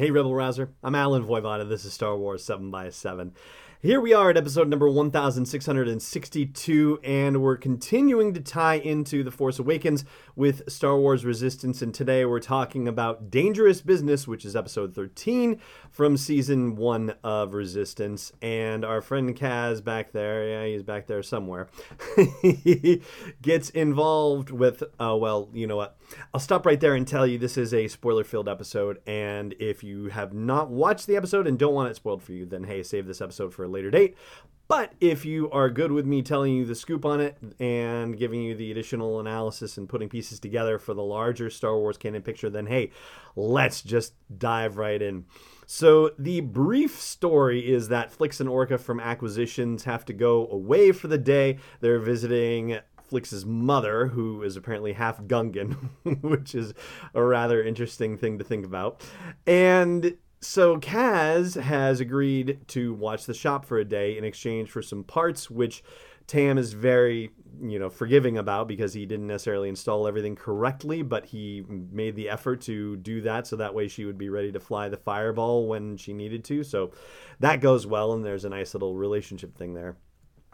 Hey, Rebel Rouser. I'm Allen Voivoda. this is Star Wars 7 by 7 here we are at episode number 1662, and we're continuing to tie into The Force Awakens with Star Wars Resistance. And today we're talking about Dangerous Business, which is episode 13 from season one of Resistance. And our friend Kaz back there, yeah, he's back there somewhere, he gets involved with, oh, well, you know what? I'll stop right there and tell you this is a spoiler filled episode. And if you have not watched the episode and don't want it spoiled for you, then hey, save this episode for later date. But if you are good with me telling you the scoop on it and giving you the additional analysis and putting pieces together for the larger Star Wars canon picture, then hey, let's just dive right in. So, the brief story is that Flix and Orca from Acquisitions have to go away for the day. They're visiting Flix's mother, who is apparently half Gungan, which is a rather interesting thing to think about. And so Kaz has agreed to watch the shop for a day in exchange for some parts, which Tam is very, you know, forgiving about because he didn't necessarily install everything correctly, but he made the effort to do that so that way she would be ready to fly the fireball when she needed to. So that goes well, and there's a nice little relationship thing there.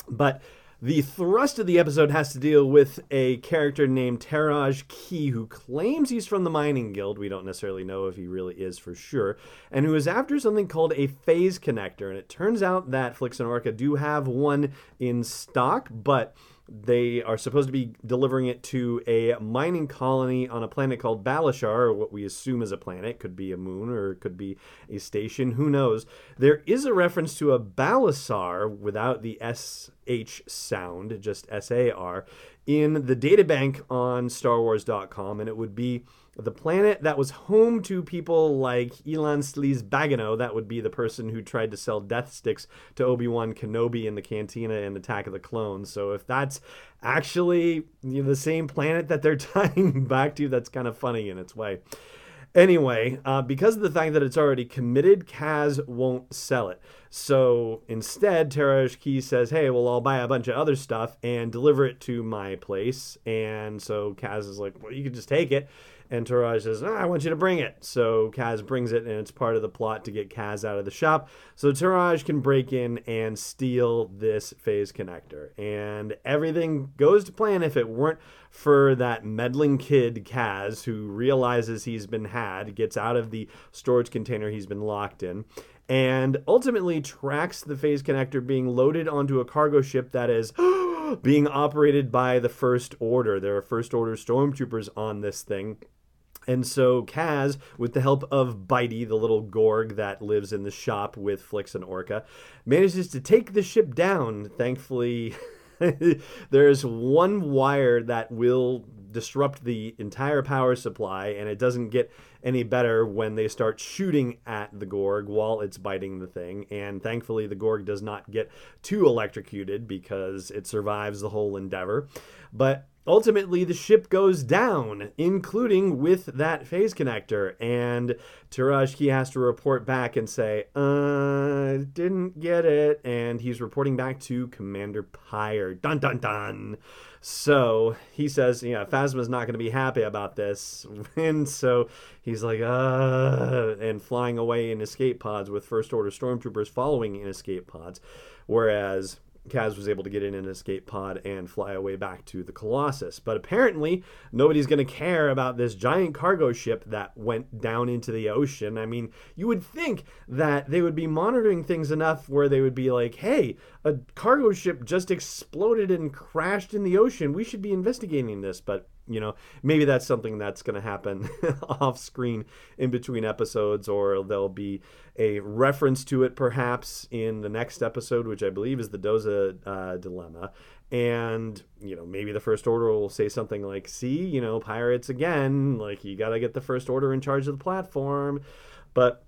But the thrust of the episode has to deal with a character named Teroj Kee who claims he's from the Mining Guild. We don't necessarily know if he really is for sure. And who is after something called a phase connector. And it turns out that Flix and Orca do have one in stock, but they are supposed to be delivering it to a mining colony on a planet called Balashar, or what we assume is a planet. Could be a moon or it could be a station. Who knows? There is a reference to a Balasar without the SH sound, just S A R, in the databank on StarWars.com, and it would be the planet that was home to people like Elan Sleazebaggano, that would be the person who tried to sell death sticks to Obi Wan Kenobi in the cantina in Attack of the Clones. So if that's actually you know, the same planet that they're tying back to, that's kind of funny in its way. Anyway, uh, because of the fact that it's already committed, Kaz won't sell it. So instead, Teroj Kee says, Hey, well, I'll buy a bunch of other stuff and deliver it to my place. And so Kaz is like, Well, you can just take it. And Teroj says, oh, I want you to bring it. So Kaz brings it, and it's part of the plot to get Kaz out of the shop. So Teroj can break in and steal this phase connector. And everything goes to plan if it weren't for that meddling kid, Kaz, who realizes he's been had, gets out of the storage container he's been locked in and ultimately tracks the phase connector being loaded onto a cargo ship that is being operated by the First Order. There are First Order stormtroopers on this thing. And so Kaz, with the help of Bitey, the little Gorg that lives in the shop with Flix and Orca, manages to take the ship down. Thankfully, there's one wire that will disrupt the entire power supply, and it doesn't get any better when they start shooting at the Gorg while it's biting the thing. And thankfully, the Gorg does not get too electrocuted because it survives the whole endeavor. But ultimately the ship goes down, including with that phase connector. And Teroj has to report back and say, uh, didn't get it. And he's reporting back to Commander Pyre. Dun dun dun. So he says, you yeah, Phasma's not going to be happy about this. And so he's like, uh, and flying away in escape pods with First Order stormtroopers following in escape pods. Whereas Kaz was able to get in an escape pod and fly away back to the Colossus. But apparently, nobody's going to care about this giant cargo ship that went down into the ocean. I mean, you would think that they would be monitoring things enough where they would be like, hey, a cargo ship just exploded and crashed in the ocean. We should be investigating this. But you know, maybe that's something that's going to happen off screen in between episodes, or there'll be a reference to it perhaps in the next episode, which I believe is the Doza uh, dilemma. And, you know, maybe the First Order will say something like, see, you know, pirates again, like, you got to get the First Order in charge of the platform. But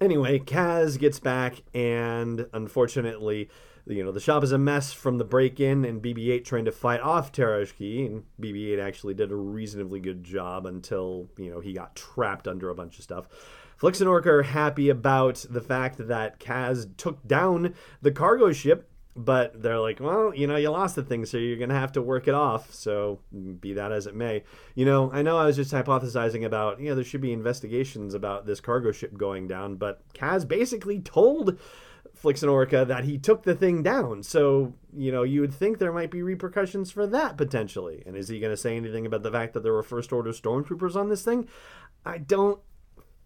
anyway, Kaz gets back, and unfortunately, you know, the shop is a mess from the break in and BB 8 trying to fight off Terashki. And BB 8 actually did a reasonably good job until, you know, he got trapped under a bunch of stuff. Flix and Orca are happy about the fact that Kaz took down the cargo ship, but they're like, well, you know, you lost the thing, so you're going to have to work it off. So be that as it may. You know, I know I was just hypothesizing about, you know, there should be investigations about this cargo ship going down, but Kaz basically told Flix and Orca that he took the thing down. So, you know, you would think there might be repercussions for that potentially. And is he going to say anything about the fact that there were First Order stormtroopers on this thing? I don't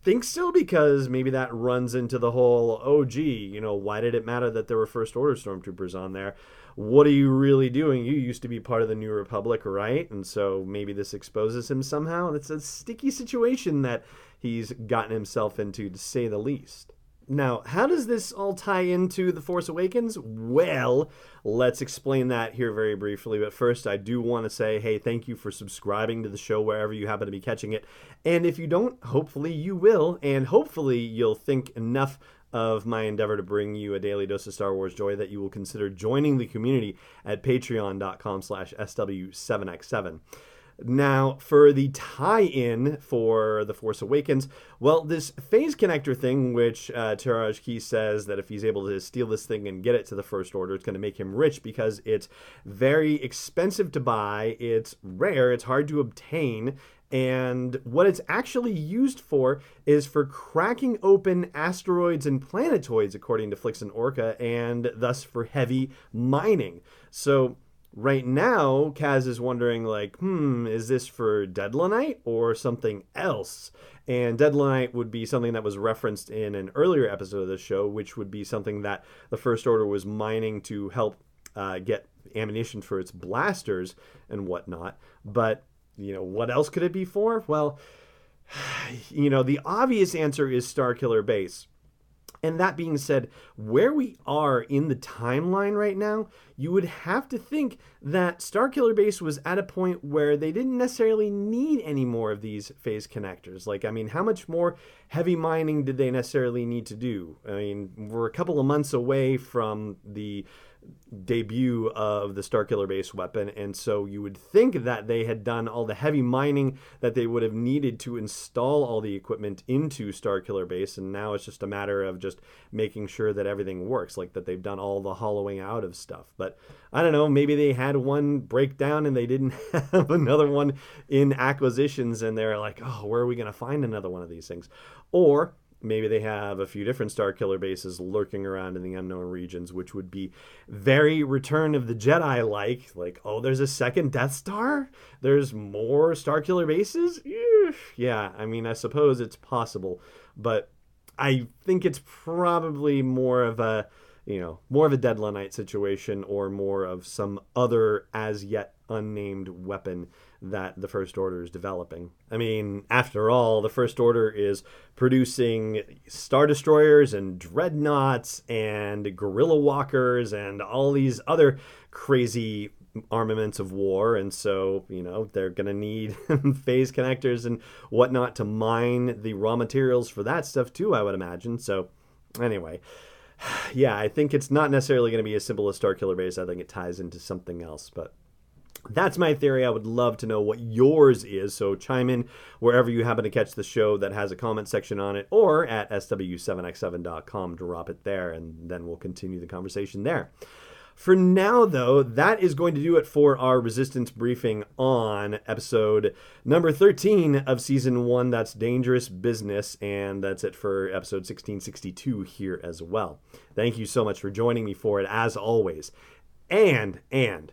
think so because maybe that runs into the whole, oh, gee, you know, why did it matter that there were First Order stormtroopers on there? What are you really doing? You used to be part of the New Republic, right? And so maybe this exposes him somehow. And It's a sticky situation that he's gotten himself into, to say the least. Now, how does this all tie into The Force Awakens? Well, let's explain that here very briefly. But first, I do want to say, hey, thank you for subscribing to the show wherever you happen to be catching it. And if you don't, hopefully you will. And hopefully you'll think enough of my endeavor to bring you a daily dose of Star Wars joy that you will consider joining the community at patreon.com slash SW7X7. Now, for the tie in for The Force Awakens, well, this phase connector thing, which uh, Teroj Kee says that if he's able to steal this thing and get it to the First Order, it's going to make him rich because it's very expensive to buy, it's rare, it's hard to obtain, and what it's actually used for is for cracking open asteroids and planetoids, according to Flix and Orca, and thus for heavy mining. So right now, Kaz is wondering, like, hmm, is this for Dedlanite or something else? And Dedlanite would be something that was referenced in an earlier episode of the show, which would be something that the First Order was mining to help uh, get ammunition for its blasters and whatnot. But, you know, what else could it be for? Well, you know, the obvious answer is Starkiller Base. And that being said, where we are in the timeline right now, you would have to think that Starkiller Base was at a point where they didn't necessarily need any more of these phase connectors. Like, I mean, how much more heavy mining did they necessarily need to do? I mean, we're a couple of months away from the debut of the Starkiller Base weapon, and so you would think that they had done all the heavy mining that they would have needed to install all the equipment into Starkiller Base, and now it's just a matter of just making sure that everything works, like that they've done all the hollowing out of stuff. But I don't know, maybe they had one breakdown and they didn't have another one in acquisitions, and they're like, oh, where are we going to find another one of these things? Or maybe they have a few different Starkiller bases lurking around in the unknown regions, which would be very Return of the Jedi like. Like, oh, there's a second Death Star? There's more Starkiller bases? Yeah, I mean, I suppose it's possible, but I think it's probably more of a, you know, more of a Dedlanite situation or more of some other as yet unnamed weapon that the First Order is developing. I mean, after all, the First Order is producing Star Destroyers and Dreadnoughts and Gorilla Walkers and all these other crazy armaments of war. And so, you know, they're going to need phase connectors and whatnot to mine the raw materials for that stuff too, I would imagine. So, anyway yeah, I think it's not necessarily going to be as simple as Starkiller Base. I think it ties into something else, but that's my theory. I would love to know what yours is. So chime in wherever you happen to catch the show that has a comment section on it or at sw7x7.com. Drop it there and then we'll continue the conversation there. For now, though, that is going to do it for our resistance briefing on episode number 13 of season one. That's Dangerous Business. And that's it for episode 1662 here as well. Thank you so much for joining me for it, as always. And, and,